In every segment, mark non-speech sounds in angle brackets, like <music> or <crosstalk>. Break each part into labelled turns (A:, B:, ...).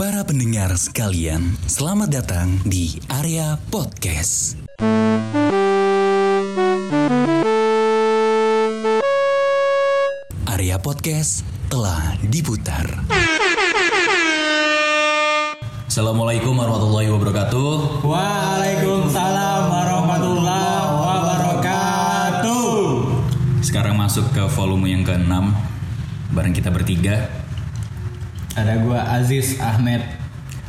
A: Para pendengar sekalian, selamat datang di area podcast. Area podcast telah diputar. Assalamualaikum warahmatullahi wabarakatuh.
B: Waalaikumsalam warahmatullahi wabarakatuh.
A: Sekarang masuk ke volume yang ke-6 bareng kita bertiga
B: Ada gua Aziz Ahmed.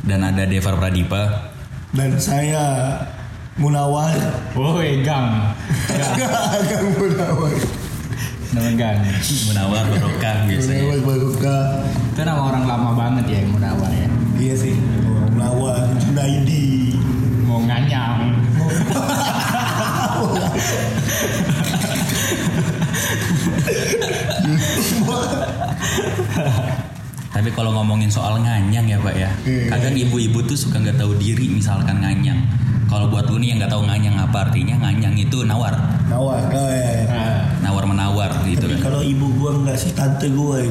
A: dan ada Devar Pradipa.
C: dan saya Munawar
B: Woi <laughs> gang. Gang.
C: agak Munawar
B: Nama gang.
A: Munawar Barokah biasanya.
C: Munawar Baruka
B: Itu nama orang lama banget ya yang Munawar ya.
C: iya sih Oh, Munawar Junaidi
B: Mau nganyang. <laughs> <laughs>
A: Tapi kalau ngomongin soal nganyang ya Pak ya,
C: Iya.
A: kadang ibu-ibu tuh suka nggak tahu diri misalkan nganyang. Kalau buat lu nih yang nggak tahu nganyang apa artinya, nganyang itu nawar,
C: Nawar oh, iya.
B: Nah,
A: nawar menawar gitu
C: tapi
A: kan.
C: kalau ibu gua enggak sih tante gua ya.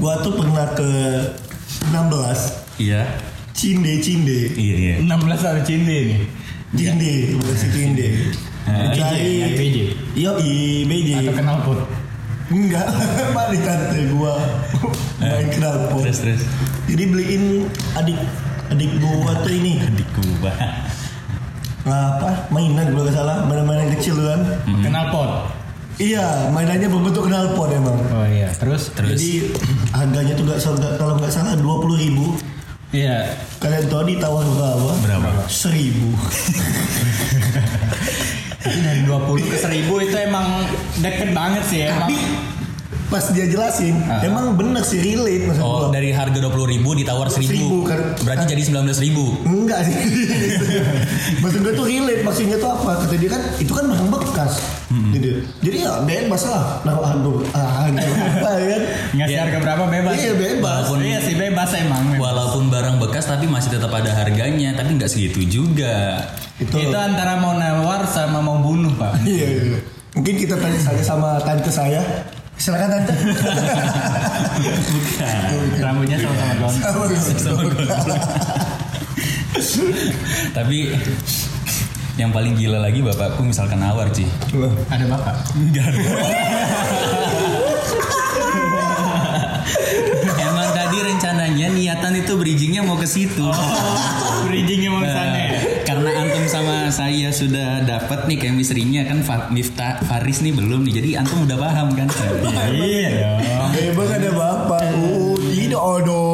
C: gua tuh pernah ke 16
A: Iya,
C: Cinde Cinde
A: iya iya.
B: 16 ada cinde nih.
C: Cinde bukan si Cinde
A: Ah,
B: BJ, BJ.
C: Yo i BJ
B: Atau kenal pot.
C: Enggak, <laughs> Mari tante gua main.
A: Terus terus.
C: Jadi beliin adik adik gua tuh ini
A: Adik gua.
C: apa mainan kalau nggak salah mainan-mainan kecil kan.
B: Kenal pot.
C: Iya, mainannya berbentuk knalpot emang.
B: Oh iya. Terus?
A: Terus
C: Jadi harganya tuh nggak nggak- kalau nggak salah dua puluh ribu.
B: Iya.
C: Kalian tahu ditawar berapa?
A: berapa?
C: Seribu. <laughs>
B: Dari 20 ke 1000 itu emang deket banget sih ya. Emang.
C: Tapi pas dia jelasin,
B: Ah.
C: emang bener sih relate maksud
A: Oh
C: gua.
A: dari harga dua puluh ribu ditawar seribu,
C: Seribu, kan.
A: berarti jadi sembilan belas ribu.
C: Enggak sih. <laughs> Maksud gue tuh relate maksudnya tuh apa? Kata dia kan itu kan barang bekas. Gitu. Jadi ya bebas lah. Nah, aduh, ah, harga apa ya kan?
B: Ngasih
A: Iya.
B: harga berapa bebas?
C: Iya bebas.
A: Walaupun
B: Iya sih bebas emang.
A: Walaupun barang bekas tapi masih tetap ada harganya, tapi nggak segitu juga.
C: Itu.
B: Itu antara mau nawar sama mau bunuh pak. <laughs>
C: Iya, iya. Mungkin kita tanya saja sama tante saya. Silakan tante.
A: Bukan.
B: Rambutnya sama-sama gondrong.
A: Sama gondrong. Tapi yang paling gila lagi bapakku misalkan nawar Ci.
B: Ada bapak.
A: Enggak ada. <laughs> Emang tadi rencananya niatan itu bridgingnya mau ke situ.
B: Bridgingnya mau
A: Nah,
B: ke sana ya.
A: karena antum sama saya sudah dapat nih chemistry-nya kan Miftah Faris nih belum nih. Jadi antum udah paham kan?
B: Iya dong.
C: Bebas ada bapak. Oh, tidak ada.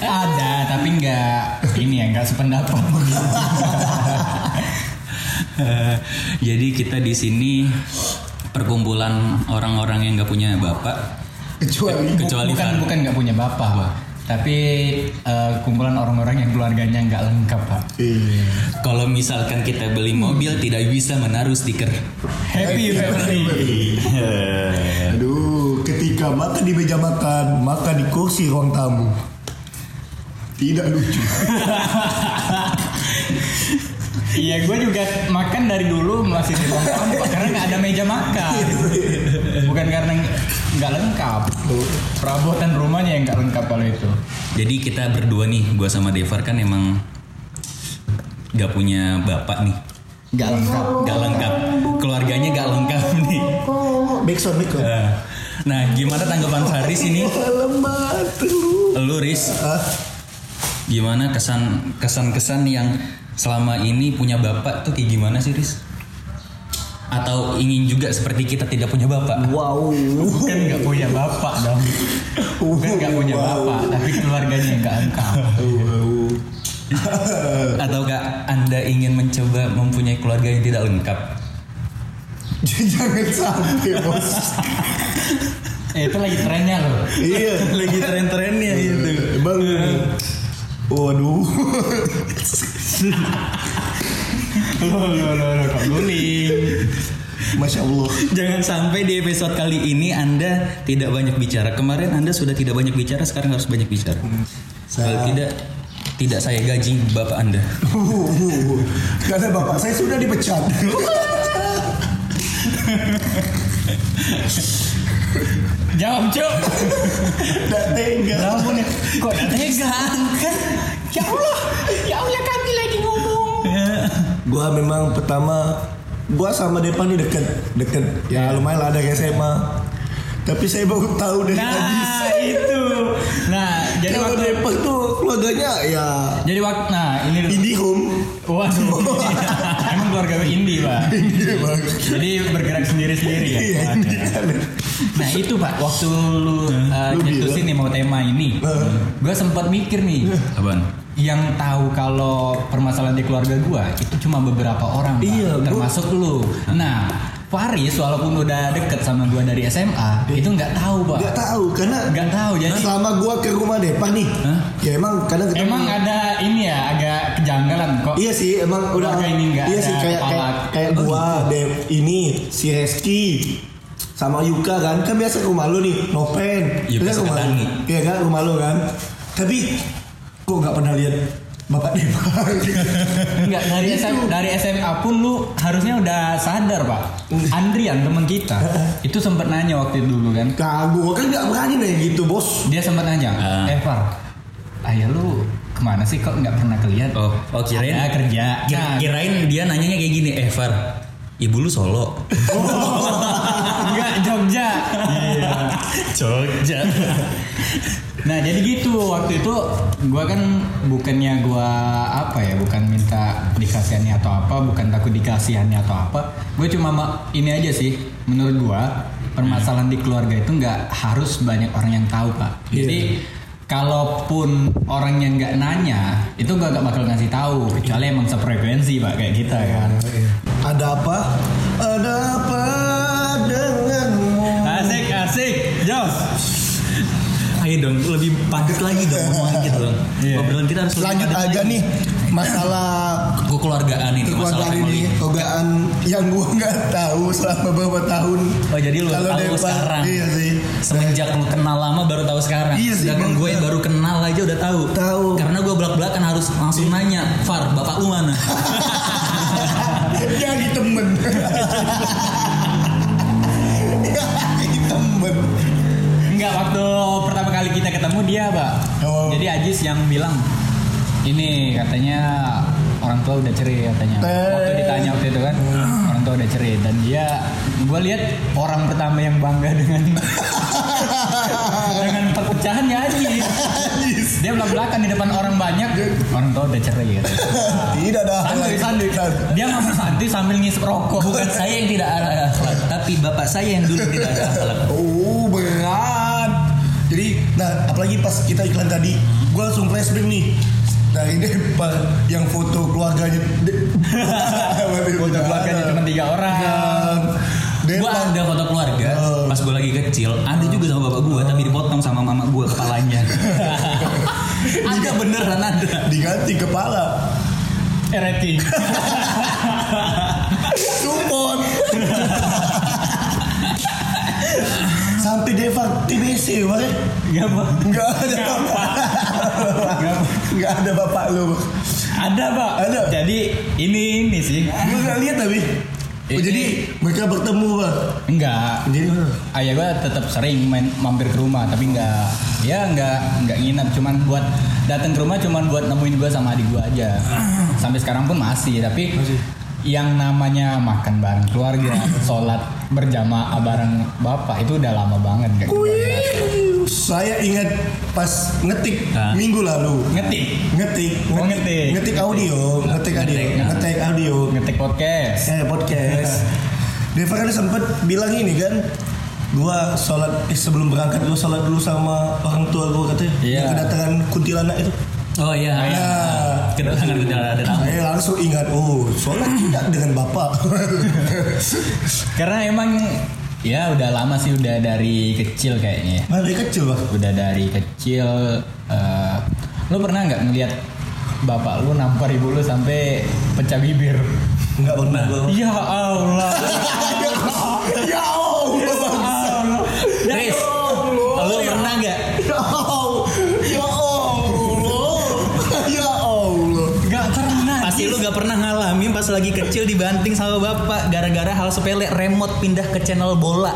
B: Ada tapi nggak ini ya nggak sependapat. <laughs>
A: Jadi kita di sini perkumpulan orang-orang yang nggak punya bapak,
C: Kecuali
A: kecuali
B: bukan bukan nggak punya bapak pak. Tapi eh, kumpulan orang-orang yang keluarganya nggak lengkap pak.
C: Iya.
A: Kalau misalkan kita beli mobil tidak bisa menaruh stiker.
B: Happy family.
C: Aduh, ketika makan di meja makan, makan di kursi ruang tamu. Tidak lucu. <laughs>
B: Iya gue juga makan dari dulu masih di ruang tamu karena nggak ada meja makan. Bukan karena nggak lengkap. Perabotan rumahnya yang nggak lengkap kalau itu.
A: Jadi kita berdua nih, gua sama Devar kan emang nggak punya bapak nih,
B: Nggak lengkap.
A: nggak lengkap, keluarganya nggak lengkap <laughs> nih.
C: Backsound, backsound.
A: Nah, Nah, gimana tanggapan Faris ini?
C: Lemah tuh.
A: Lu Riz, gimana kesan kesan-kesan yang selama ini punya bapak tuh kayak gimana sih Riz? Atau ingin juga seperti kita tidak punya bapak?
C: wow.
B: Bukan nggak punya bapak dong. Bukan nggak punya bapak, tapi keluarganya nggak lengkap.
C: Wow.
A: Ataukah Anda ingin mencoba mempunyai keluarga yang tidak lengkap?
C: Jangan sampai bos.
B: Eh, itu lagi trennya loh.
C: iya.
A: Lagi tren-trennya itu.
C: Bang. Waduh. Masya Allah.
A: Jangan sampai di episode kali ini Anda tidak banyak bicara. Kemarin Anda sudah tidak banyak bicara, sekarang harus banyak bicara. Kalau
C: Saya-
A: tidak, tidak saya gaji bapak Anda.
C: Karena bapak saya sudah dipecat. <laughs>
B: Jawab, Cuk.
C: Tidak tega.
B: Kenapa nih? Kok tega?
A: Kan
B: Ya Allah, ya Allah kami lagi ngomong.
C: Gua memang pertama gua sama Depan nih deket deket ya lumayan lah ada SMA tapi saya baru tahu dari
B: Nah,
C: Ajis
B: itu. Nah, jadi
C: kalau
B: waktu
C: Depan tuh keluarganya ya
B: jadi waktu nah ini
C: indie home
B: Waduh. <laughs> Keluarga gue indie, Pak. <laughs>
C: Iya, Bang.
B: Jadi bergerak sendiri-sendiri ya.
C: Iya, indie kan.
B: Nah itu pak, waktu lu uh,
C: Lu
B: nyetusin nih mau tema ini,
C: Heeh.
B: gue sempat mikir nih,
A: Apaan?
B: yang tahu kalau permasalahan di keluarga gue itu cuma beberapa orang, Pak.
C: Iya,
B: termasuk lu. Nah, Faris walaupun udah deket sama gue dari SMA, itu nggak tahu pak,
C: Gak tahu karena
B: nggak tahu. Jadi
C: selama gua ke rumah Depan nih
A: Hah?
C: ya emang kadang ketemu
B: emang ada ini ya agak kejanggalan kok.
C: Iya sih, emang udah
B: Keluarga ini nggak
C: Iya
B: ada
C: sih kayak kayak, kayak
B: Oh,
C: gua, Dev, ini si Reski sama Yuka kan kan biasa ke rumah lu nih, Nopen.
A: Yuka
C: Biasa ke rumah lu. Iya kan rumah lu kan. Tapi kok nggak pernah lihat Bapak Depan.
B: Enggak dari
C: Itu.
B: SM, dari SMA pun lu harusnya udah sadar pak. Andrian teman kita itu sempat nanya waktu itu dulu kan.
C: Gua kan nggak berani nanya gitu, Bos.
B: Dia sempat nanya,
A: Ah.
B: eh Far, ayah lu ke mana sih kok nggak pernah kelihatan?
A: Oh, oh kirain
B: Ada kerja.
A: Kira-
B: Nah,
A: kirain dia nanyanya kayak gini, eh Far, ibu lu Solo. <laughs>
B: enggak Jogja. Iya.
A: Jogja.
B: Nah jadi gitu waktu itu gua kan bukannya gua apa ya bukan minta dikasihani atau apa bukan takut dikasihani atau apa gue cuma ma- ini aja sih menurut gua permasalahan di keluarga itu nggak harus banyak orang yang tahu pak jadi kalaupun orang yang nggak nanya itu gua gak bakal ngasih tahu kecuali emang sefrekuensi pak kayak kita kan
C: Ada apa?
A: Ayo dong, lebih padat lagi dong ngomongin gitu dong.
B: Iya.
A: Obrolan kita harus
C: Lanjut aja
A: lagi.
C: nih masalah
A: kekeluargaan ini, masalah
C: kekeluargaan ini, kekeluargaan yang gua nggak tahu selama beberapa tahun.
A: Oh jadi lu tahu
C: Depan,
A: sekarang.
C: Iya sih.
A: Semenjak lu kenal lama baru tahu sekarang.
C: Iya sih,
A: Sedangkan
C: baru
A: gue yang baru kenal aja udah tahu.
C: Tahu.
A: Karena gue belak-belakan harus langsung nanya, Far, bapak lu mana? <laughs>
C: Jadi temen. <laughs> Jadi temen.
B: Enggak waktu kali kita ketemu dia, Pak.
C: Oh.
B: Jadi Ajis yang bilang ini katanya orang tua udah cerai katanya.
C: Eh.
B: Waktu ditanya waktu itu kan orang tua udah cerai dan dia gue lihat orang pertama yang bangga <laughs> dengan dengan perpecahannya Ajis. Dia belak belakan di depan orang banyak orang tua udah cerai gitu.
C: Tidak ada
B: Santuy, santuy. Dia ngomong santuy sambil ngisep rokok.
A: Bukan saya yang tidak ada akhlak, tapi bapak saya yang dulu tidak ada akhlak.
C: Oh. Jadi, nah apalagi pas kita iklan tadi, gue langsung flashback nih dari Depan yang foto keluarganya. <laughs>
B: Foto keluarganya cuma tiga orang.
A: Gue ada foto keluarga
C: Oh.
A: pas gue lagi kecil, ada juga sama bapak gue, tapi dipotong sama mama gue kepalanya. <laughs> ada beneran ada.
C: diganti kepala.
B: Rating. <laughs>
C: Support. Sampai Deva TBC, Bang.
B: Enggak, Pak.
C: Enggak ada bapak. Enggak ada bapak lu.
B: Ada pak.
C: Ada.
B: Jadi ini ini sih.
C: Gue enggak lihat tapi. Oh,
B: Ini-
C: jadi mereka bertemu, Bang.
B: Enggak.
C: Jadi?
B: Ayah gue tetap sering main mampir ke rumah tapi enggak ya enggak enggak nginep cuman buat datang ke rumah cuman buat nemuin gue sama adik gue aja. Sampai sekarang pun masih tapi yang namanya makan bareng keluarga, <clears throat> sholat berjamaah bareng bapak itu udah lama banget
C: Wih, saya ingat pas ngetik
A: Hah?
C: minggu lalu.
B: ngetik
C: Ngetik,
B: Oh, ngetik.
C: ngetik audio, ngetik audio,
A: Ngetik,
C: ngetik audio.
B: ngetik podcast.
C: Eh podcast. <laughs> Deva kan sempet bilang ini kan, gua sholat eh, sebelum berangkat gua sholat dulu sama orang tua gua katanya.
B: Iya.
C: Yang kedatangan kuntilanak itu.
A: Oh iya, iya.
C: Nah,
A: Kedatangan ke jalan ada tamu.
C: saya langsung ingat, oh sholat tidak dengan bapak. <laughs>
B: Karena emang ya udah lama sih udah dari kecil kayaknya.
C: Nah, dari kecil bang.
B: udah dari kecil eh lu pernah nggak ngeliat bapak lu nampar ibu lu sampai pecah bibir
C: Enggak pernah gua. <laughs>
B: ya Allah
C: ya Allah.
B: Allah
A: Riz, pas lagi kecil dibanting sama bapak gara-gara hal sepele remote pindah ke channel bola.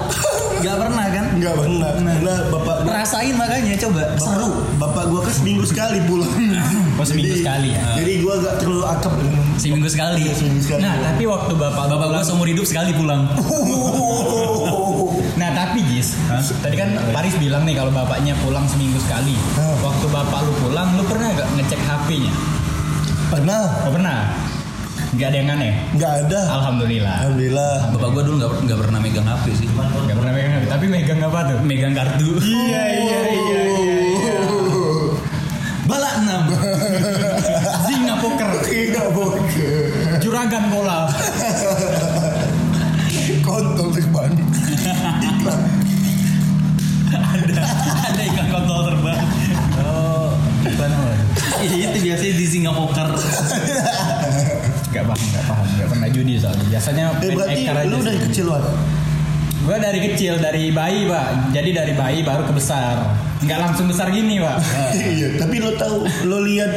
A: Gak pernah kan?
C: Enggak pernah. Nah, bapak gua
A: Rasain makanya coba.
C: Bapak, bapak gua kan seminggu sekali pulang.
B: oh seminggu
C: Jadi-
B: sekali ya?
C: Jadi gua gak terlalu akrab dengan
A: Seminggu sekali.
C: seminggu sekali.
B: Nah, tapi waktu bapak
A: Bapak gue seumur hidup sekali pulang. <laughs>
B: Nah tapi Gis, tadi kan Paris bilang nih kalau bapaknya pulang seminggu sekali. Waktu bapak lu pulang, lu pernah gak ngecek HP-nya?
C: Pernah?
B: Oh pernah. Gak ada yang aneh.
C: Nggak ada.
B: Alhamdulillah.
C: Alhamdulillah.
A: Bapak gue dulu nggak nggak pernah megang HP sih.
B: Gak pernah megang HP. Tapi megang apa tuh?
A: Megang kartu.
B: Iya iya iya iya.
A: Bala 6.
B: Zinga poker.
C: Iya bokeh.
B: Juragan bola.
C: Kontol terbang. Iklan.
A: ada ada ikan kontol terbang.
B: Oh, iklan apa?
A: Iya, itu biasanya di Singapura. <laughs>
B: Gak paham, gak paham. Gak pernah judi soalnya. Biasanya
C: Eh
B: main
C: berarti
B: ekar aja
C: lu
B: sih.
C: dari kecil Wan?
B: Gue dari kecil, dari bayi pak. Jadi dari bayi baru ke besar. Nggak langsung besar gini pak. <laughs>
C: Iya, tapi lo tahu lo lihat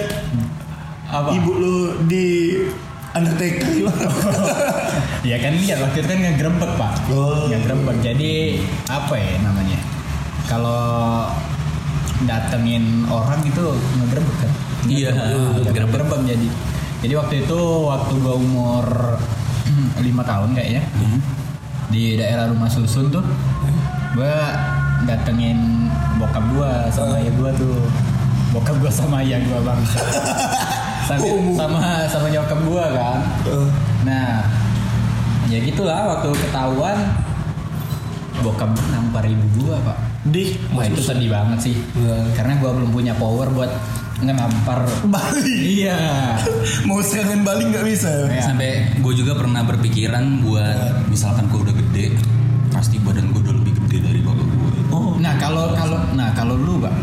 B: Apa?
C: ibu lo di Undertaker? <laughs>
B: Ya kan lihat waktu itu kan ngegerebek pak.
C: Oh.
B: Ngegerebek. Jadi apa ya namanya? Kalau datengin orang itu ngegerebek kan?
A: Iya,
B: ngegerebek.
A: Ngegerebek
B: jadi. Jadi waktu itu waktu gue umur <clears throat> lima tahun kayaknya di daerah rumah susun tuh gue datengin bokap gue sama ayah gue tuh bokap gue sama ayah gue bang <laughs> sama sama sama nyokap gue kan
C: Eh,
B: Nah, ya gitulah waktu ketahuan bokap gue nampar ibu gua pak.
C: di
B: Wah itu sedih banget sih.
C: Iya.
B: Karena gua belum punya power buat ngenampar.
C: Bali.
B: Iya. <laughs>
C: Mau serangan Bali nggak bisa.
B: Iya.
A: Sampai gue juga pernah berpikiran buat misalkan gue udah gede, pasti badan gue udah lebih gede dari bapak gue.
C: Oh.
B: Nah kalau kalau nah kalau lu pak,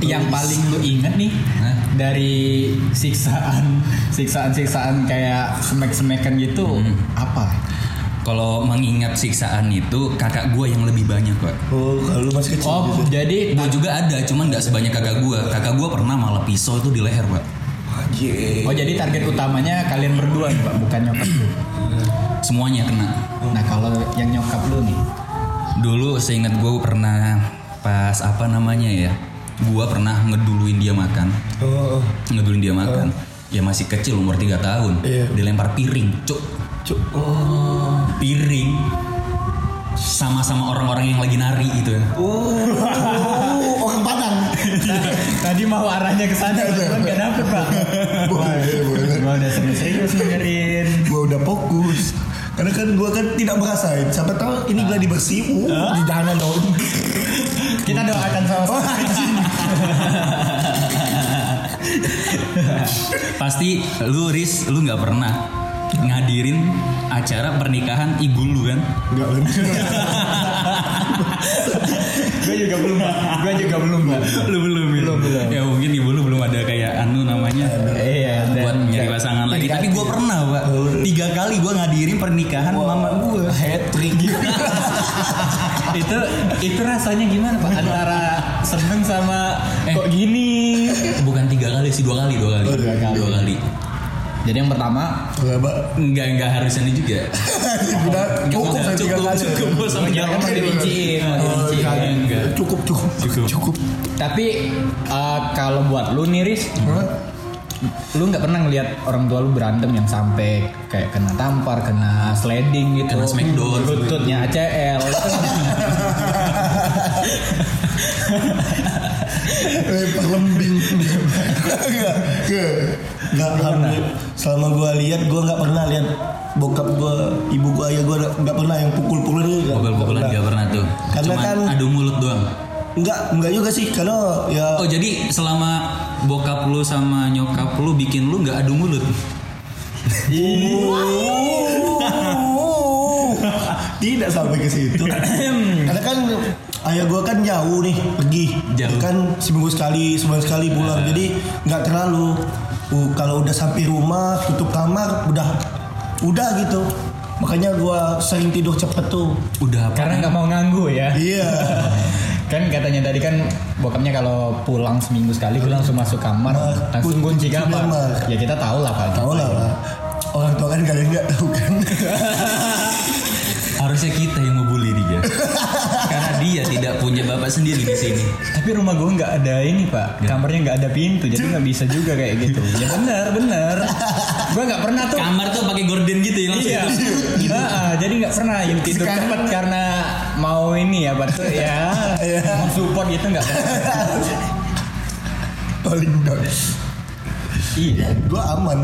B: yang paling lu inget nih
A: Hah?
B: dari siksaan siksaan siksaan kayak semek semekan gitu
A: Hmm.
B: apa?
A: Kalau mengingat siksaan itu kakak gue yang lebih banyak pak.
C: Oh, kalau lu masih kecil
B: Oh
C: gitu.
B: jadi
A: Gue juga ada, cuman nggak sebanyak kakak gue. Kakak gue pernah malah pisau itu di leher pak.
C: Anjir.
B: Oh jadi target utamanya kalian berdua nih pak, bukan nyokap lu.
A: Semuanya kena.
B: Nah kalau yang nyokap lu nih,
A: Dulu seingat gue pernah pas apa namanya ya, gue pernah ngeduluin dia makan,
C: Oh, oh.
A: ngeduluin dia makan. Ya masih kecil umur 3 tahun,
C: Iya.
A: dilempar piring, Cuk.
C: Oh.
A: piring sama-sama orang-orang yang lagi nari gitu ya.
C: Oh, orang Padang. <laughs>
B: tadi mau arahnya ke sana, cuman gak dapet pak.
C: Boleh, boleh.
B: Gua udah serius-serius dengerin.
C: Gua udah fokus. Karena kan gua kan tidak merasain. Siapa tahu ini gladi bersih. Uh, di jangan dong.
B: Kita doakan sama-sama. <laughs>
A: Pasti lu Riz, lu nggak pernah ngadirin acara pernikahan ibu lu kan?
C: Enggak benar.
B: gue juga belum, gue juga belum
A: lu belum, belum, belum. Ya mungkin ibu lu belum ada kayak anu namanya
B: Iya, dan-
A: buat nyari pasangan lagi. Tapi gue pernah pak, tiga kali gue ngadirin pernikahan mama gue.
C: Hat trick <laughs>
B: itu itu rasanya gimana pak? Antara seneng sama
A: Eh.
B: kok gini?
A: Bukan tiga kali sih, dua kali, dua kali,
C: Oh, dua kali.
A: dua kali.
B: Jadi yang pertama.
C: Enggak,
A: enggak harus ini juga.
C: Udah cukup
A: cukup, cukup, sama
B: Jangan mau dirinciin.
C: Cukup, cukup,
A: Cukup.
C: cukup.
B: Tapi eh, kalau buat lu nih Riz,
C: Hah?
B: lu nggak pernah ngelihat orang tua lu berantem yang sampai kayak kena tampar, kena sliding gitu,
A: Kena smackdown.
B: lututnya ACL.
C: lempar <laughs> lembing <laughs> enggak enggak alhamdulillah selama gua lihat gua nggak pernah lihat bokap gua ibu gua ayah gua nggak pernah yang pukul-pukul itu nggak-
A: Pukul-pukulan
C: nggak
A: gak pernah tuh.
C: Karena
A: Cuman
C: kan-
A: adu mulut doang.
C: enggak enggak juga sih karena ya
A: Oh jadi selama bokap lu sama nyokap lu bikin lu nggak adu mulut? <laughs>
C: tidak sampai ke situ karena kan ayah gua kan jauh nih pergi
A: Jauh.
C: kan seminggu sekali sebulan sekali pulang jadi nggak terlalu uh, kalau udah sampai rumah tutup kamar udah udah gitu makanya gua sering tidur cepet tuh
A: Udah apa?
B: Karena nggak mau nganggu ya.
C: iya <laughs>
B: Kan katanya tadi kan bokapnya kalau pulang seminggu sekali gue langsung masuk kamar,
C: Nah,
B: langsung kunci kamar.
C: kamar.
B: Ya kita tahu lah pak.
C: tahu lah Pak. orang tua kan kalian nggak tahu kan
A: Harusnya kita dia. Dia tidak punya bapak sendiri di sini.
B: Tapi rumah gue nggak ada ini pak, kamarnya nggak ada pintu, jadi nggak bisa juga kayak gitu. Ya benar benar. Gue nggak pernah tuh.
A: Kamar tuh pakai gorden gitu ya langsung.
B: Iya, Ah, jadi nggak pernah yang tidur
C: Sekarang-
B: cepet karena mau ini ya, pak tuh ya, mau support gitu nggak. pernah.
C: Paling down.
B: Iya.
C: Gue aman.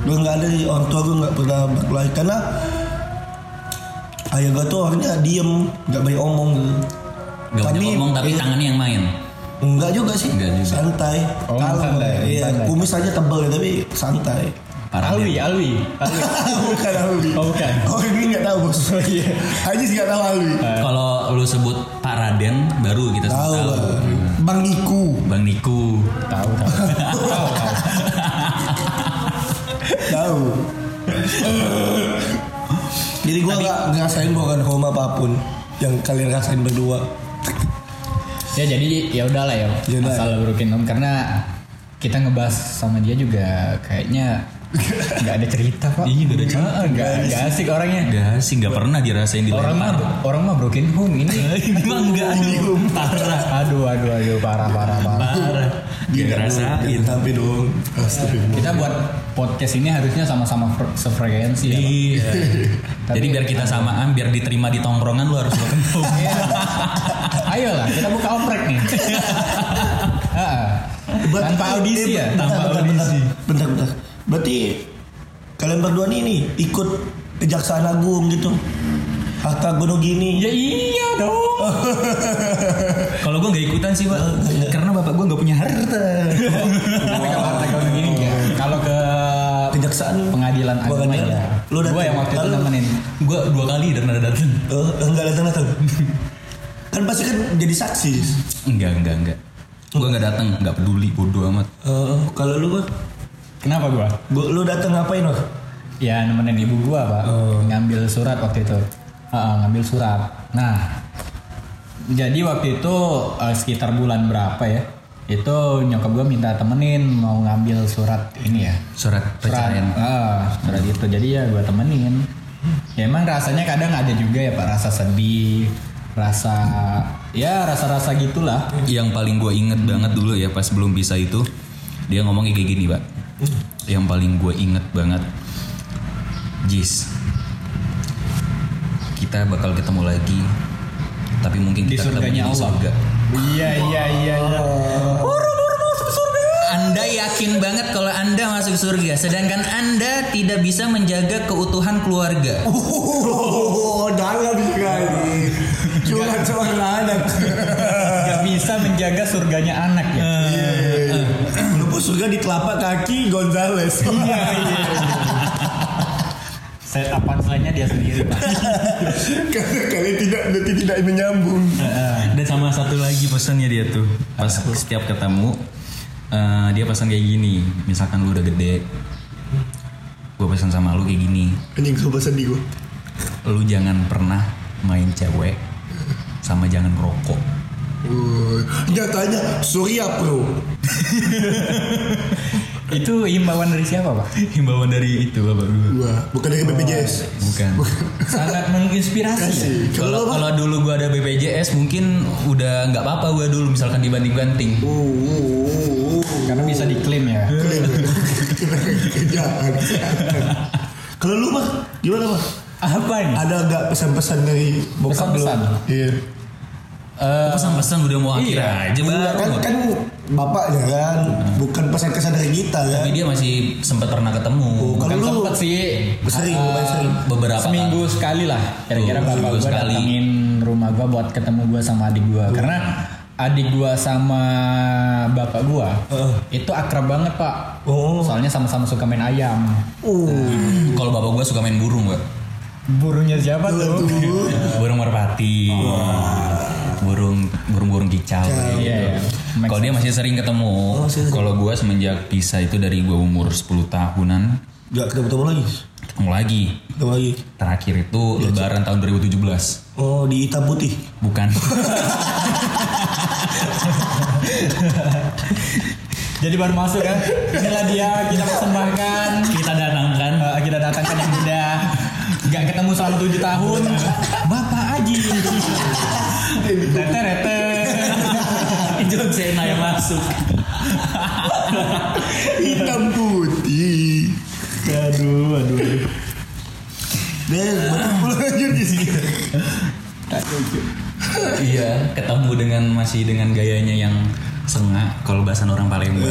C: Gue nggak ada di orang tua gue nggak pernah berkelahi karena ayah gue tuh orangnya diem, nggak banyak omong gitu.
A: Gak banyak ngomong tapi
C: iya,
A: tangannya yang main.
C: Enggak juga sih.
A: Enggak juga.
C: Santai.
B: Oh,
C: Kalem.
B: santai,
C: Iya,
B: santai.
C: kumis aja tebal ya, tapi santai.
A: Parah
B: Alwi,
A: dia.
B: Alwi, <laughs> Alwi.
C: bukan Alwi.
B: Oh, bukan.
C: Oh ini nggak tahu bos. Oh iya. Aji nggak tahu Alwi.
A: Kalau lu sebut Pak Raden baru kita sebut
C: Tahu.
A: tahu.
C: Bang. Bang Niku.
A: Bang Niku. <laughs>
B: Tahu, tahu. Tahu, tahu. <laughs>
C: Tahu. Jadi gua nggak ngerasain bukan home apa pun yang kalian rasain berdua.
B: Ya jadi ya udahlah ya,
C: Ya udah.
B: asal broken home karena kita ngebahas sama dia juga kayaknya nggak ada cerita pak.
A: Iya, nggak ada cerita.
B: Ah, Nggak nggak asik orangnya.
A: Gak sih nggak pernah dirasain di
B: Orang mah orang mah broken home ini. <laughs>
A: Ini mah enggak parah.
B: aduh aduh aduh parah parah parah.
A: Parah. Gak ngerasain.
C: Tapi dong.
B: Kita buat podcast ini harusnya sama-sama fre- sefrekuensi ya.
A: Iya. <laughs> Jadi biar kita samaan, biar diterima di tongkrongan lu harus broken home. <laughs>
B: Iya. Ayolah kita buka oprek nih. Tanpa audisi
C: eh,
B: ya, tanpa audisi.
C: Bentar, bentar. Berarti kalian berdua nih, nih ikut kejaksaan agung gitu. Harta gunung gini.
B: Ya iya dong. <laughs>
A: Kalau gue nggak ikutan sih pak, karena bapak gue nggak punya harta.
B: Tapi kalau harta kayak gini enggak. Kalau ke
C: Kejaksaan
B: pengadilan agama
C: Pengadilan.
B: ya.
C: Lu datang.
B: Gua yang waktu itu nemenin.
A: gue dua kali dan ada datang.
C: Oh, enggak datang datang. <laughs> kan pasti kan jadi saksi.
A: Enggak enggak enggak. Gue nggak datang, nggak peduli, bodoh amat.
C: Eh, kalau lu
B: Kenapa gua?
C: gua lu datang ngapain Bang?
B: Ya nemenin ibu gua pak.
C: Oh.
B: Ngambil surat waktu itu. Heeh, ngambil surat. Nah, jadi waktu itu eh, sekitar bulan berapa ya? Itu nyokap gua minta temenin mau ngambil surat ini ya.
A: Surat
B: Surat,
A: perceraian.
B: ah, surat itu. Jadi ya gua temenin. Ya emang rasanya kadang ada juga ya pak rasa sedih, rasa ya rasa-rasa gitulah.
A: Yang paling gue inget banget dulu ya pas belum bisa itu dia ngomongnya kayak gini pak. Yang paling gue inget banget, Jis, kita bakal ketemu lagi, tapi mungkin
B: Di
A: kita ketemu
B: surganya
A: di
B: Allah.
A: surga.
B: Iya iya iya. iya.
A: Anda yakin banget kalau Anda masuk surga, sedangkan Anda tidak bisa menjaga keutuhan keluarga.
C: Oh, dalam sekali. Curhat seorang anak.
B: Gak bisa menjaga surganya anak ya.
C: Surga di telapak kaki Gonzales.
B: Iya iya. Setup punchline-nya dia sendiri pak.
C: Karena kalian tidak nanti tidak menyambung.
A: Dan sama satu lagi pesannya dia tuh, pas setiap ketemu eh, dia pesan kayak gini, misalkan lu udah gede, gue pesan sama lu kayak gini,
C: Anjing gue sedih gue.
A: lu jangan pernah main cewek sama jangan rokok.
C: Uh, nyatanya Surya Pro. <laughs>
B: Itu himbauan dari siapa pak?
A: Himbauan dari itu bapak.
C: Wah, bukan dari BPJS.
A: Bukan.
B: Sangat menginspirasi. ya?
C: Kasih.
A: Kalau
C: Kalau
A: kalau dulu gua ada BPJS mungkin udah nggak apa-apa gua dulu misalkan dibanding-banting.
C: Uh, uh, uh, uh.
B: Karena bisa diklaim ya.
C: Kalau lu mah gimana mah?
B: Apa ini?
C: Ada nggak pesan-pesan dari bokap lu?
B: Pesan-pesan?
C: Iya.
B: Eh,
A: Pesan-pesan udah mau akhir
B: Iya.
A: aja baru.
C: Kan, kan bapaknya kan, bukan pesan-kesan dari kita kan.
A: Tapi dia masih sempat pernah ketemu.
C: Kalau
B: bukan
C: lu
B: sempet sih.
C: sering, lumayan sering.
A: Beberapa
B: seminggu sekali lah. Kira-kira bapak gue
A: sekali.
B: datengin rumah gue buat ketemu gue sama adik gue. Karena adik gue sama bapak gue
C: Heeh.
B: itu akrab banget pak.
C: Oh.
B: Soalnya sama-sama suka main ayam.
C: Uh.
A: Kalau bapak gua suka main burung, Pak.
B: Burungnya siapa tuh?
C: Tuh.
A: burung merpati. Burung-burung kicau.
C: Kicau.
A: gitu.
B: Make
A: Kalau dia masih sering ketemu.
C: Oh.
A: Kalau gua semenjak pisah itu dari gua umur 10 tahunan
C: Gak ketemu-ketemu lagi.
A: ketemu lagi.
C: Ketemu lagi.
A: Terakhir itu lebaran tahun 2017.
C: Oh, di hitam putih.
A: Bukan. <laughs>
B: Jadi baru masuk kan? Inilah dia kita persembahkan.
A: Kita datangkan
B: Eh, kita datangkan yang udah nggak ketemu selama tujuh tahun bapak Aji <laughs> tete tete
A: John Cena yang masuk.
C: Hitam putih.
B: aduh aduh
C: Deh, betul lanjut di sini.
A: iya, ketemu dengan masih dengan gayanya yang sengak kalau bahasan orang Palembang.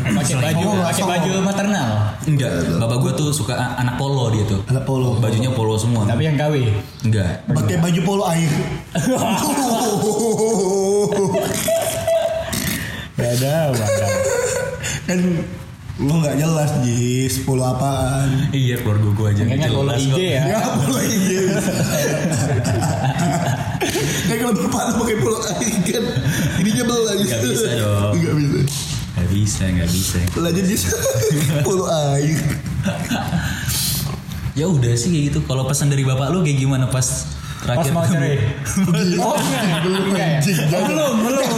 B: pakai baju
C: Oh,
B: pakai
C: so.
B: baju maternal
A: Enggak, bapak gua tuh suka anak polo dia tuh.
C: Anak polo.
A: Bajunya polo semua.
B: tapi yang KW
A: Enggak.
C: Pakai baju polo air. <laughs> <laughs>
B: Gak ada
C: kan lu nggak jelas Jis polo apaan
A: Iya, keluarga gua aja.
B: Kayaknya
A: Jelas.
B: IG ya
C: ya polo air kayak kalau bapak pakai polo air kan ininya belang
A: Nggak bisa dong.
C: nggak bisa
A: Gak bisa, gak bisa.
C: lanjut Jis <laughs> polo air
A: Ya udah sih kayak gitu. Kalau pesan dari bapak lu kayak gimana pas
B: pas
A: terakhir?
B: mau cerai oh
C: belum anjing.
B: Belum belum.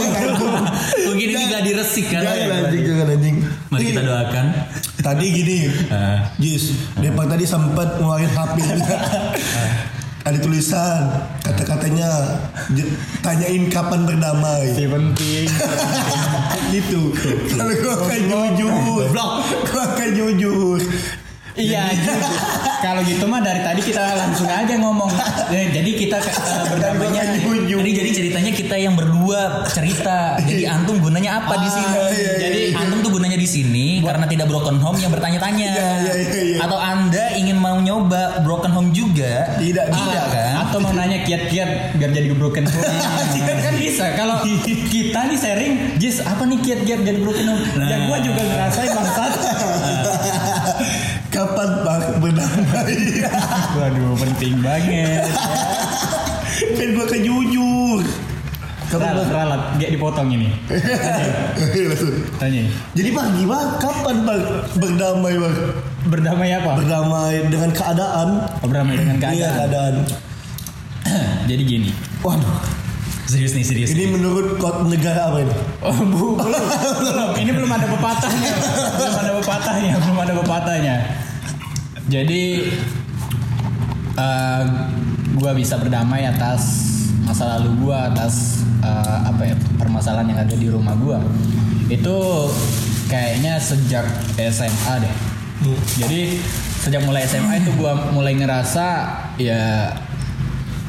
A: Mungkin ini gak diresik kan?
C: jangan anjing jangan anjing.
A: Mari kita doakan.
C: tadi gini
A: Ah.
C: Jis Depa tadi sempat ngeluarin HP ada tulisan kata-katanya tanyain kapan berdamai.
B: Si penting. <laughs>
C: Gitu. Kalau gue akan jujur.
A: Goblok.
C: gue akan jujur
B: Iya, jujur. <laughs> kalau gitu mah dari tadi kita langsung aja ngomong. Eh, Jadi kita <laughs>
C: jujur
A: Jadi jadi ceritanya kita yang berdua cerita. Jadi antum gunanya apa di sini?
C: Ah, iya, iya,
A: jadi
C: iya.
A: antum tuh gunanya di sini karena tidak broken home yang bertanya-tanya. <laughs>
C: Iya, iya, iya, iya.
A: Atau anda ingin mau nyoba broken home juga?
C: Tidak,
A: tidak
C: Ah,
A: kan?
B: atau mau nanya kiat-kiat biar jadi broken home kan bisa kalau kita nih sharing Jis apa nih kiat-kiat jadi broken home ya
A: Nah.
B: gua juga ngerasain bangsat
C: kapan bang berdamai
B: waduh penting banget.
C: Kan gue akan jujur kapan
B: ralat ralat. Gak dipotong ini.
C: Langsung.
B: tanya.
C: Jadi bang gimana? Kapan bang berdamai bang
B: berdamai apa?
C: Berdamai dengan keadaan.
B: Oh, berdamai dengan
C: iya
B: keadaan.
C: keadaan. <clears throat>
B: Jadi gini.
C: Waduh.
A: Serius nih serius.
C: ini menurut kod negara apa ini?
B: Oh, bu, belum, <laughs> belum. Ini belum ada pepatahnya. belum ada pepatahnya, belum ada pepatahnya. Jadi eh gua bisa berdamai atas masa lalu gua, atas eh, apa ya permasalahan yang ada di rumah gua. Itu kayaknya sejak SMA deh. Jadi sejak mulai SMA itu gua mulai ngerasa ya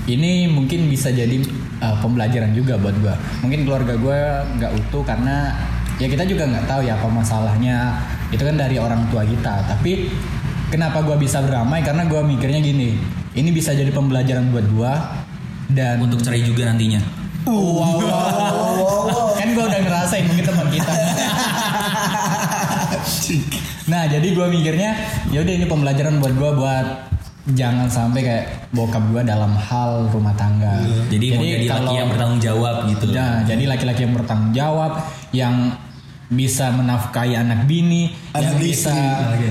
B: ini mungkin bisa jadi uh, pembelajaran juga buat gua. Mungkin keluarga gua nggak utuh karena ya kita juga nggak tahu ya apa masalahnya. Itu kan dari orang tua kita. Tapi kenapa gua bisa berdamai? Karena gua mikirnya gini, ini bisa jadi pembelajaran buat gua dan
A: Untuk cerai juga nantinya.
B: wow, wow, wow, wow. kan gua udah ngerasain mungkin teman kita. Nah, jadi gua mikirnya ya udah ini pembelajaran buat gua buat jangan sampai kayak bokap gua dalam hal rumah tangga.
A: Jadi, mau jadi laki
B: kalau-
A: yang bertanggung jawab gitu.
B: Nah, jadi laki-laki yang bertanggung jawab yang bisa menafkahi anak bini, yang
C: Anak
B: bisa
C: istri.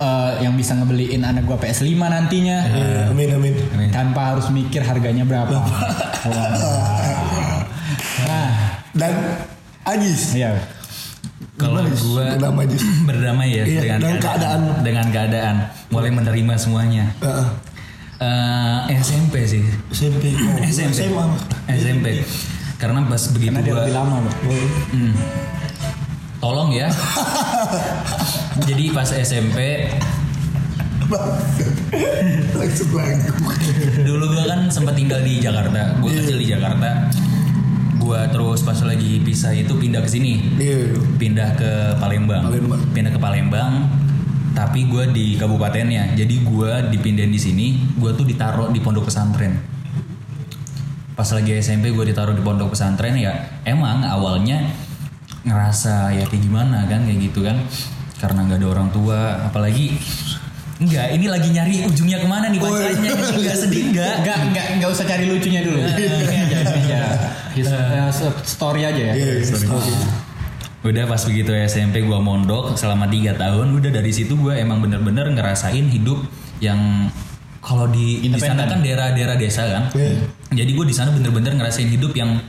B: Eh, yang bisa ngebeliin anak gua PS5 nantinya
C: Eh, amin amin
A: Amin.
B: tanpa harus mikir harganya berapa. Wah. Nah,
C: dan Ajis
B: iya.
A: Kalau gua
C: Berdamai,
A: berdamai ya
C: Iya,
A: dengan,
C: dengan keadaan.
A: dengan keadaan, mulai menerima semuanya.
C: Heeh.
A: Eh, SMP sih,
C: SMP oh, <laughs>
A: SMP,
C: SMA
A: SMP. Karena pas begitu
B: Karena dia lebih lama, Bang.
C: Oh.
A: Hmm. Tolong ya. <laughs> Jadi pas SMP dulu gua kan sempat tinggal di Jakarta, gua
C: Iya.
A: kecil di Jakarta. Gua terus pas lagi pisah itu pindah ke sini.
C: iya
A: pindah ke Palembang.
C: Palembang.
A: Pindah ke Palembang. Tapi gue di kabupatennya. Jadi gue dipindahin di sini. Gue tuh ditaruh di pondok pesantren. Pas lagi SMP gue ditaruh di pondok pesantren ya. Emang awalnya ngerasa ya kayak gimana kan kayak gitu kan. Karena nggak ada orang tua. Apalagi Enggak, ini lagi nyari ujungnya ke mana nih bacanya Enggak sedih enggak
B: Enggak, <laughs> enggak, enggak usah cari lucunya dulu. Eh, story aja ya.
C: iya story.
A: Udah pas begitu SMP gua mondok selama tiga tahun, udah dari situ gua emang bener-bener ngerasain hidup yang kalau di di sana kan daerah-daerah desa kan.
C: Iya.
A: Jadi gue di sana bener-bener ngerasain hidup yang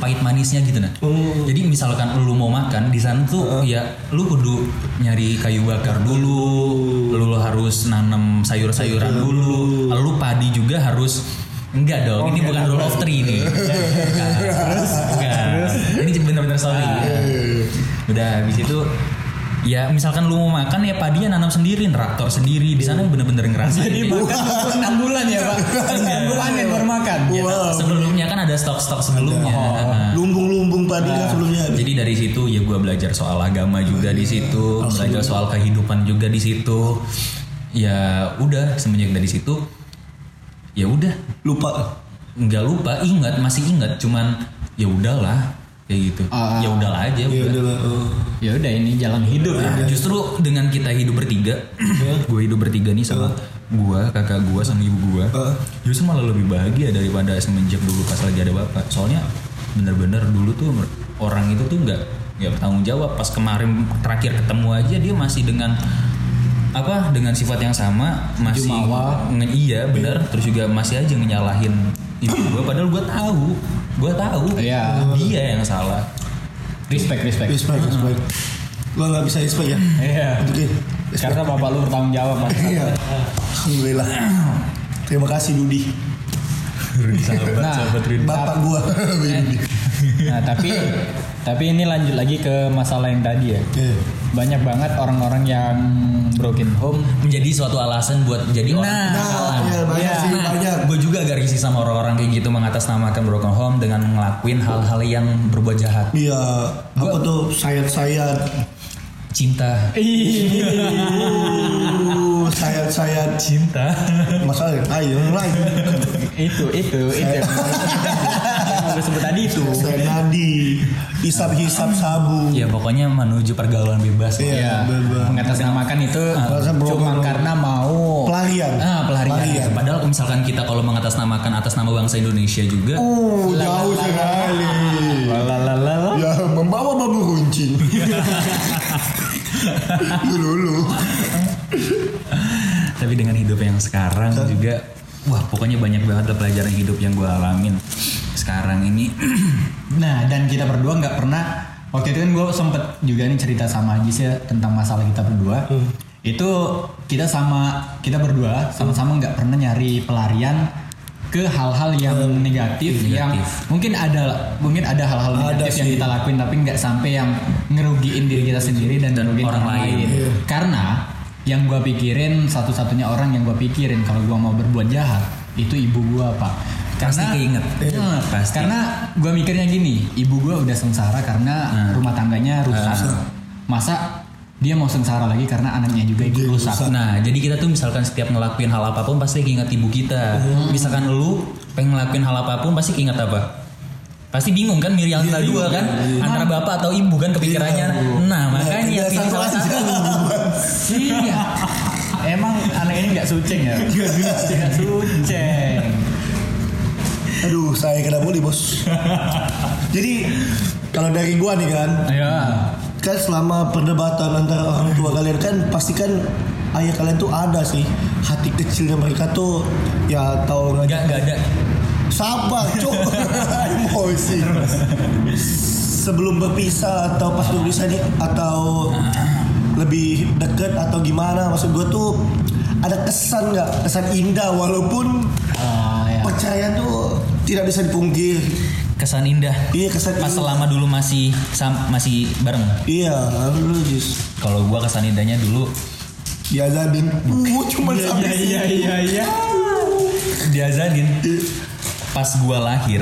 A: pahit manisnya gitu nah.
C: Oh.
A: Jadi misalkan lu mau makan di sana tuh ya lu kudu nyari kayu bakar dulu, lu harus nanam sayur-sayuran dulu, lalu padi juga harus Enggak dong, ini bukan rule of three nih. <laughs> Terus, Ini bener-bener sorry. Udah habis itu ya misalkan lu mau makan ya padinya nanam sendiri, traktor sendiri di sana bener-bener ngerasain.
B: Jadi makan <laughs> untuk enam bulan ya pak. Enam bulan ya baru makan.
A: Ya, sebelumnya kan ada stok-stok sebelumnya. Nah,
C: Lumbung-lumbung padi kan sebelumnya ada.
A: Jadi dari situ ya gue belajar soal agama juga di situ, belajar soal kehidupan juga di situ. Ya udah semenjak dari situ, ya udah
C: Lupa.
A: nggak lupa, ingat masih ingat, cuman ya udahlah kayak gitu.
B: Ah.
A: ya udahlah aja.
C: Ya
A: udah.
C: oh.
B: Ya udah ini jalan hidup ya.
A: Nah, justru dengan kita hidup bertiga, gue hidup bertiga nih sama gue, kakak gue sama ibu gue,
C: Heeh.
A: justru malah lebih bahagia daripada semenjak dulu pas lagi ada bapak. Soalnya bener-bener dulu tuh orang itu tuh nggak nggak bertanggung jawab. Pas kemarin terakhir ketemu aja dia masih dengan apa dengan sifat yang sama masih
B: Jumawa.
A: nge- iya bener terus juga masih aja nyalahin ibu gue padahal gue tahu gue tahu
B: Iya.
A: dia yang salah
B: Respect respect.
C: Respect, respect. Gua nggak bisa respect ya.
B: Iya.
C: Oke.
B: Karena bapak lu bertanggung jawab.
C: Iya. Alhamdulillah. Terima kasih Dudi.
A: sahabat
B: Nah,
A: sahabat.
C: Bapak gua. <laughs> Dudi.
B: Nah tapi tapi ini lanjut lagi ke masalah yang tadi ya. Banyak banget orang-orang yang broken home.
A: menjadi suatu alasan buat jadi orang
B: Nah,
C: iya, banyak
B: Iya.
C: sih, banyak.
A: Gue juga agak risih sama orang-orang kayak gitu mengatasnamakan broken home dengan ngelakuin hal-hal yang berbuat jahat.
C: Iya, apa tuh sayat-sayat.
A: Cinta.
C: Uh, sayat-sayat.
A: Cinta.
C: Masalah ayo yang lain.
B: itu itu itu. Yang sebut tadi itu.
C: Sayat nadi, hisap-hisap sabu.
A: ya pokoknya menuju pergaulan bebas.
C: Iya,
B: Ya, mengatasnamakan itu
C: broken
B: cuma karena mau
C: Pelarian.
B: Ah, pelarian.
C: Pelarian.
A: Padahal misalkan kita kalau mengatasnamakan atas nama bangsa Indonesia juga,
C: Uh, jauh sekali.
B: Lalalala.
C: Ya, membawa babu runcing. <laughs> Lulu.
A: tapi dengan hidup yang sekarang juga, wah pokoknya banyak banget pelajaran hidup yang gue alamin sekarang ini. <clears throat>
B: Nah, dan kita berdua nggak pernah waktu itu kan gue sempet juga nih cerita sama Ajis ya tentang masalah kita berdua. Itu kita sama kita berdua sama-sama nggak pernah nyari pelarian ke hal-hal yang negatif, yang
A: Negatif.
B: mungkin ada mungkin ada hal-hal
C: Ada
B: negatif yang
C: sih.
B: kita lakuin tapi nggak sampai yang ngerugiin diri kita sendiri dan, ngerugiin
A: orang
B: orang,
A: lain.
B: lain.
C: Iya.
B: Karena yang gue pikirin satu-satunya orang yang gue pikirin kalau gue mau berbuat jahat itu ibu gue pak.
A: Pasti keinget.
B: Nah,
A: Pasti.
B: Karena gue mikirnya gini, ibu gue udah sengsara karena
A: Nah.
B: rumah tangganya rusak. Masa dia mau sengsara lagi karena anaknya juga ikut rusak.
C: rusak.
A: Nah, jadi kita tuh misalkan setiap ngelakuin hal apa pun pasti ingat ibu kita. Misalkan lu pengen ngelakuin hal apa pun pasti ingat apa? Pasti bingung kan milih yang
C: Iya,
A: dua kan
C: iya.
A: antara bapak atau ibu kan kepikirannya.
C: Iya.
A: Nah, makanya
C: Iya,
A: pilih salah satu.
B: Iya. Emang anak ini nggak suceng ya? Nggak suceng.
C: Aduh, saya kena bully bos. Jadi kalau dari gua nih kan,
B: Ya.
C: Kan selama perdebatan antara orang tua kalian kan pasti kan ayah kalian tuh ada sih. Hati kecilnya mereka tuh ya tahu
A: Enggak,
C: ngajak
A: enggak ada.
C: sabar cok emosi <laughs> sebelum berpisah atau pas berpisah nih atau lebih deket atau gimana maksud gue tuh ada kesan nggak? Kesan indah walaupun
B: Ah, ya.
C: percaya tuh tidak bisa dipungkir
A: Kesan indah.
C: iya kesan
A: Pas
C: indah.
A: selama dulu masih sam- masih bareng.
C: iya lu Jis
A: Kalau gua kesan indahnya dulu
C: diazanin uh cuma sampai sini.
B: iya iya.
A: diazanin. Pas gua lahir,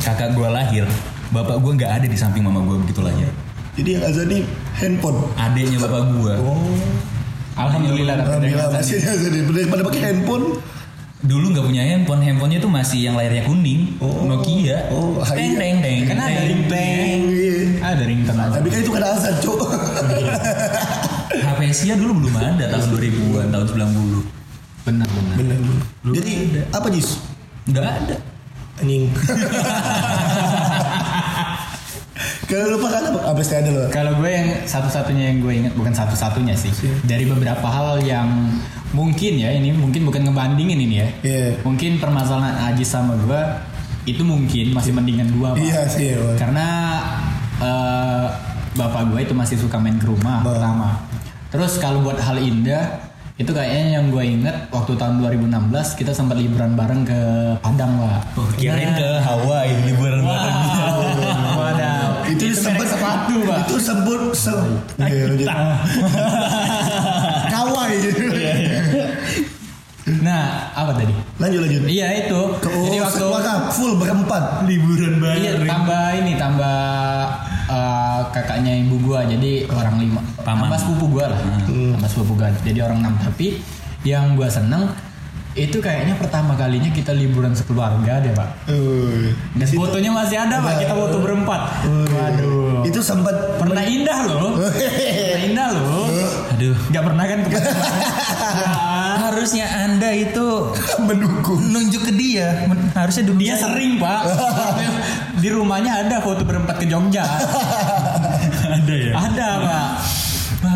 A: kakak gua lahir, bapak gua nggak ada di samping mama gua begitu lahir.
C: jadi yang azanin handphone
A: Adeknya bapak gua.
C: oh
B: Alhamdulillah
C: Alhamdulillah masih azanin daripada pakai handphone
A: Dulu nggak punya handphone, handphonenya tuh masih yang layarnya kuning,
C: Oh.
A: Nokia.
C: Oh,
A: teng
C: iya.
A: teng teng.
B: Kan ada
A: teng,
B: ringtone.
C: Iya.
B: Ada ringtone
C: tapi kan itu kan azan cok
A: HP Sia dulu belum ada tahun 2000-an, tahun 90.
B: Benar benar.
C: bener jadi apa Jis
A: Nggak ada.
C: anjing kalau lupa kan apa apa sih ada loh
B: Kalau gue yang satu-satunya yang gue ingat bukan satu-satunya sih. Dari beberapa hal yang mungkin ya ini mungkin bukan ngebandingin ini ya.
C: Iya.
B: Mungkin permasalahan Ajis sama gue itu mungkin masih mendingan dua pak
C: Iya sih. ya, Bang.
B: karena eh, bapak gue itu masih suka main ke rumah
C: Bang.
B: pertama terus kalau buat hal indah itu kayaknya yang gue inget waktu tahun 2016 kita sempat liburan bareng ke Padang pak
A: Oh, kirain ke Hawaii liburan bareng.
B: Waduh,
C: Itu,
B: itu merek sepatu pak
C: Itu sebut se Oke, lanjut. Kawai gitu.
B: Nah, apa tadi?
C: Lanjut lanjut.
B: Iya itu.
C: Ke
B: Jadi waktu
C: waktu full berempat.
A: liburan
B: iya, tambah ini tambah eh, kakaknya ibu gua jadi orang lima.
A: Paman.
B: Tambah sepupu gua lah. Tambah sepupu gua. Jadi orang enam. Tapi yang gua seneng itu kayaknya pertama kalinya kita liburan sekeluarga deh pak.
C: Uh,
B: Dan fotonya masih ada pak. Kita foto berempat. Waduh.
C: itu sempat
B: Pernah indah loh. <laughs> Pernah indah loh.
A: Aduh.
B: Gak pernah kan <laughs>
A: Harusnya Anda itu
C: mendukung.
A: nunjuk ke dia. Harusnya dulu
B: Dia sering pak <laughs> Di rumahnya ada foto berempat ke Jogja <laughs>
A: ada ya.
B: Ada pak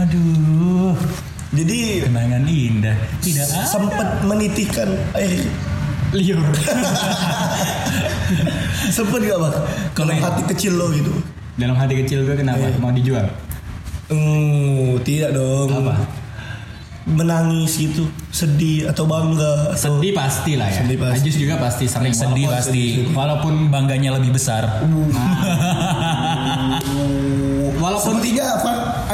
A: Aduh.
C: Jadi
A: Kenangan indah. Tidak
C: sempat menitikan air
B: Liur
C: sempat gak bang kalau
B: Kalau-
C: hati kecil lo gitu
B: Dalam hati kecil gue kenapa?
C: Iya.
B: Mau dijual?
C: Hmm, tidak dong
B: Apa?
C: menangis gitu sedih atau bangga atau
B: Sedih pasti lah ya
C: Sedih pasti.
B: Ajus juga pasti sering
A: Sedih
B: Walaupun-
A: pasti. Walaupun bangganya lebih besar.
B: Walaupun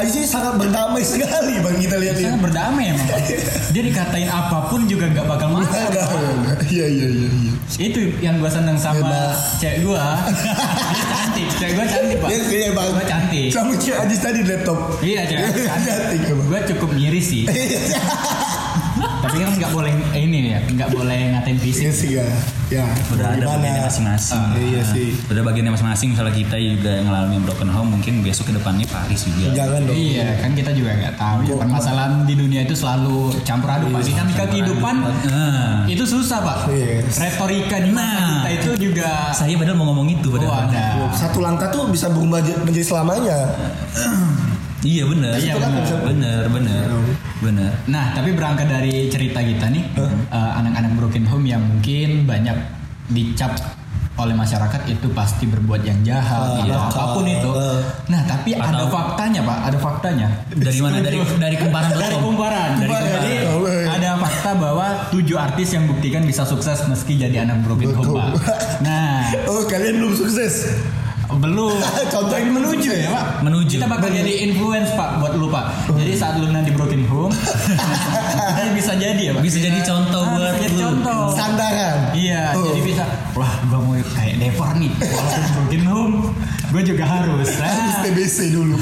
C: Aziz sangat berdamai sekali bang kita lihat ya
B: sangat berdamai emang. <laughs> Dia dikatain apa pun juga nggak bakal marah
C: enggak. iya iya iya iya.
B: Itu yang gue seneng sama
C: Hebat.
B: cewek gue <laughs> cantik. Cewek gue cantik pak
C: Iya, iya, Bang.
B: Gue cantik.
C: Sama cewek Aziz tadi di laptop.
B: Iya cewek <laughs> cantik
C: ya
B: Gue cukup miris sih Tapi kan nggak boleh eh, ini ya, nggak boleh ngatain
C: Iya
B: fisik.
C: sih ya ya
A: Udah ada bagiannya masing-masing.
C: Ah, iya sih
A: Udah bagiannya masing-masing. Misalnya kita juga ngalamin broken home, mungkin besok ke depannya Paris juga.
C: jangan dong
B: Iya, kan kita juga nggak tahu ya. Permasalahan di dunia itu selalu campur aduk pak. Dinamika kehidupan
A: Nah,
B: itu susah pak.
C: Yes.
B: Retorika di
A: Nah.
B: kita itu juga.
A: saya padahal mau ngomong itu
B: Oh ada.
C: satu langkah tuh bisa berubah menjadi selamanya
A: Iya benar.
B: Iya, benar.
A: Benar, benar. Benar.
B: Nah, tapi berangkat dari cerita kita nih, eh, anak-anak broken home yang mungkin banyak dicap oleh masyarakat itu pasti berbuat yang jahat
C: Ah,
B: atau
C: nakal.
B: apa pun itu.
C: Eh.
B: Nah, tapi ada
A: Atau-
B: faktanya, Pak. Ada faktanya.
A: Dari mana? Dari <laughs> dari kumparan
B: Dari kumparan. Dari
C: Kumparan.
B: Jadi
C: iya.
B: ada fakta bahwa tujuh artis yang buktikan bisa sukses meski jadi anak broken home, Pak. Nah, <laughs>
C: oh kalian belum sukses
B: belum. <laughs>
C: Contoh
B: Lagi menuju ya, Pak.
A: Menuju.
B: Kita bakal jadi influence, Pak, buat lu, Pak. Jadi saat lu nanti broken home, kita <laughs> bisa jadi ya, Pak.
A: Bisa jadi contoh
B: Ah,
A: buat
B: jadi
A: lu.
B: contoh.
C: sandaran
B: Iya,
C: Oh.
B: jadi bisa. Wah, gua mau kayak Devor nih. Walaupun broken home, gua juga harus. <laughs>
C: harus
B: Nah,
C: TBC dulu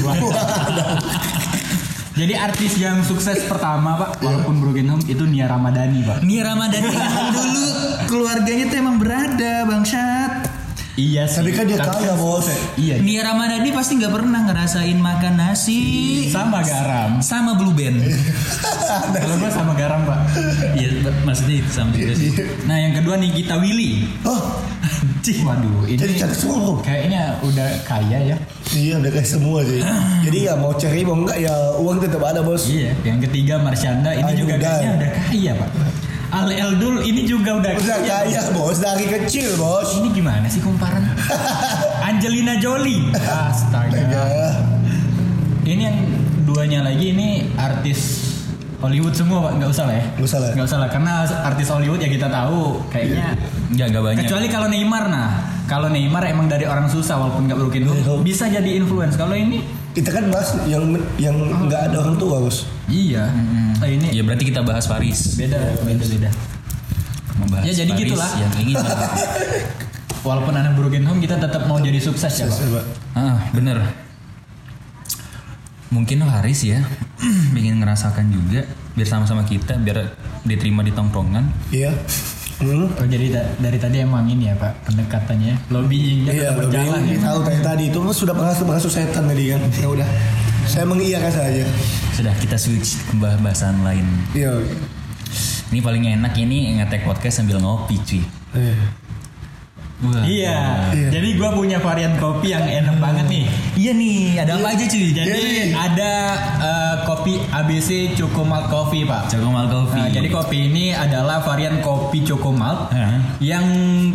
B: jadi artis yang sukses pertama, Pak, walaupun broken home itu Nia Ramadhani, Pak.
A: Nia Ramadhani dulu keluarganya tuh emang berada bangsat.
B: Iya sih.
C: tapi kan dia kaya bos
B: Iya.
A: Nia Ramadhani pasti nggak pernah ngerasain makan nasi
B: Sama garam.
A: sama Blue Band. <laughs>
B: Kalau gua sama garam, Pak.
A: Iya, maksudnya itu sama juga sih.
B: Nah, yang kedua nih Gita Willy.
C: oh
B: Waduh,
C: jadi
B: ini
C: cantik semua
B: kayaknya udah kaya ya.
C: iya udah kayak semua sih <clears throat> jadi ya mau cari mau enggak ya uang tetap ada bos
B: Iya. Yang ketiga Marsyanda ini
C: Ayu
B: juga kayaknya udah kaya, Pak. Al Eldul ini juga udah
C: udah kaya bos dari kecil bos
B: Ini gimana sih kumparan? <laughs> Angelina Jolie. Astaga. Ini yang duanya lagi ini artis Hollywood semua pak, nggak usah lah ya.
C: Nggak usah lah.
B: Nggak usah lah, karena artis Hollywood ya kita tahu kayaknya.
A: Enggak, enggak banyak.
B: Kecuali kalau Neymar nah, kalau Neymar emang dari orang susah walaupun nggak home,
C: Iya.
B: bisa jadi influence. Kalau ini,
C: kita kan bahas yang yang nggak ada orang tua bos
B: iya. Oh, ini
A: Ya berarti kita bahas Paris.
B: beda, beda, beda.
A: Membahas
B: Ya, jadi
A: Paris
B: gitulah.
A: Yang ingin. <laughs>
B: Walaupun anak broken home, kita tetap mau jadi sukses ya pak.
C: Coba.
A: ah, bener. Mungkin Haris ya, <clears throat> ingin ngerasakan juga biar sama-sama kita biar diterima di tongkrongan.
C: iya Hmm.
B: Oh jadi da- dari tadi emang ini ya pak pendekatannya lobbyingnya
C: Iya, bingung
B: ya.
C: tahu tadi tadi itu sudah pengasuh pengasuh setan tadi kan. <laughs> Ya udah. Saya mengiyakan saja.
A: Sudah kita switch ke bahasan lain.
C: Iya.
A: Ini paling enak ini ngetek podcast sambil ngopi cuy.
C: Eh.
A: Wah.
B: Iya.
C: Iya.
B: Jadi gua punya varian kopi yang enak banget nih.
A: Iya nih, ada apa aja cuy?
B: Jadi
C: Jadi-
B: ada eh, kopi ABC Choco Malt Coffee, Pak.
A: Choco Malt Coffee.
B: Nah, jadi kopi ini adalah varian kopi Choco Malt
A: Hah?
B: yang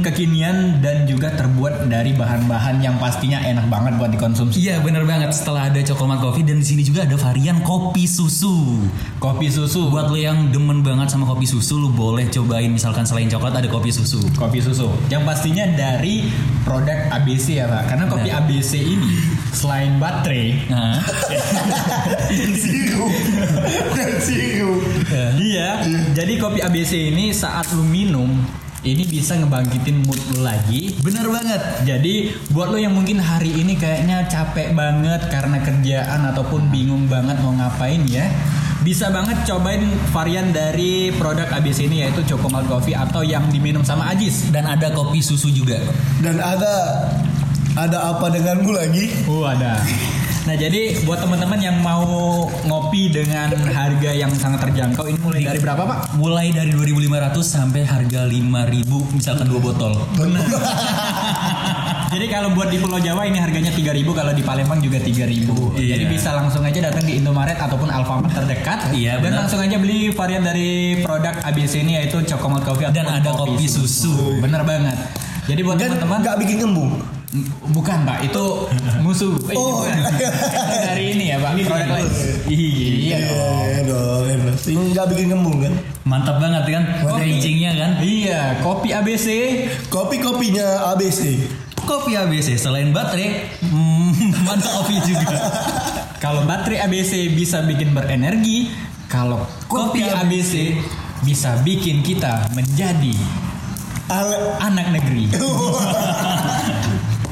B: kekinian dan juga terbuat dari bahan-bahan yang pastinya enak banget buat dikonsumsi.
A: Iya bener banget setelah ada Choco Malt Coffee dan di sini juga ada varian kopi susu.
B: Kopi susu.
A: Buat lo yang demen banget sama kopi susu, lo boleh cobain misalkan selain coklat ada kopi susu.
B: kopi susu yang pastinya dari produk ABC ya pak karena kopi ABC ini <laughs> selain baterai
A: Nah,
C: Dan <laughs> sirup. Dan sirup.
B: iya jadi kopi ABC ini saat lu minum ini bisa ngebangkitin mood lu lagi
A: bener banget.
B: jadi buat lo yang mungkin hari ini kayaknya capek banget karena kerjaan ataupun bingung banget mau ngapain ya bisa banget cobain varian dari produk ABC ini yaitu Choco Malt Coffee atau yang diminum sama Ajis
A: Dan ada kopi susu juga.
C: Dan ada ada apa denganmu lagi?
B: Oh ada. Nah jadi buat teman-teman yang mau ngopi dengan harga yang sangat terjangkau ini mulai dari berapa pak?
A: Mulai dari 2.500 sampai harga 5.000 misalkan dua botol. <laughs>
B: Jadi kalau buat di Pulau Jawa ini harganya 3000 kalau di Palembang juga 3000
A: Iya.
B: Jadi bisa langsung aja datang di Indomaret ataupun Alfamart terdekat
A: Iya,
B: dan
A: benar.
B: langsung aja beli varian dari produk ABC ini yaitu Choco Malt Coffee
A: Dan ada kopi susu.
B: Bener banget. Jadi buat teman-teman
C: nggak bikin ngembung.
B: Bukan Pak, itu musuh.
C: Oh. <laughs>
B: dari ini ya Pak, produk lain. Iya.
C: Iya dong. ya bener. Ini nggak bikin ngembung kan?
A: Mantap banget kan? Packagingnya kan?
B: Iya, kopi ABC
C: Kopi-kopinya ABC.
A: Kopi ABC selain baterai, hmm, <laughs> mantap kopi juga.
B: Kalau baterai ABC bisa bikin berenergi, kalau kopi
A: Kopi
B: ABC bisa bikin kita menjadi anak negeri. <laughs>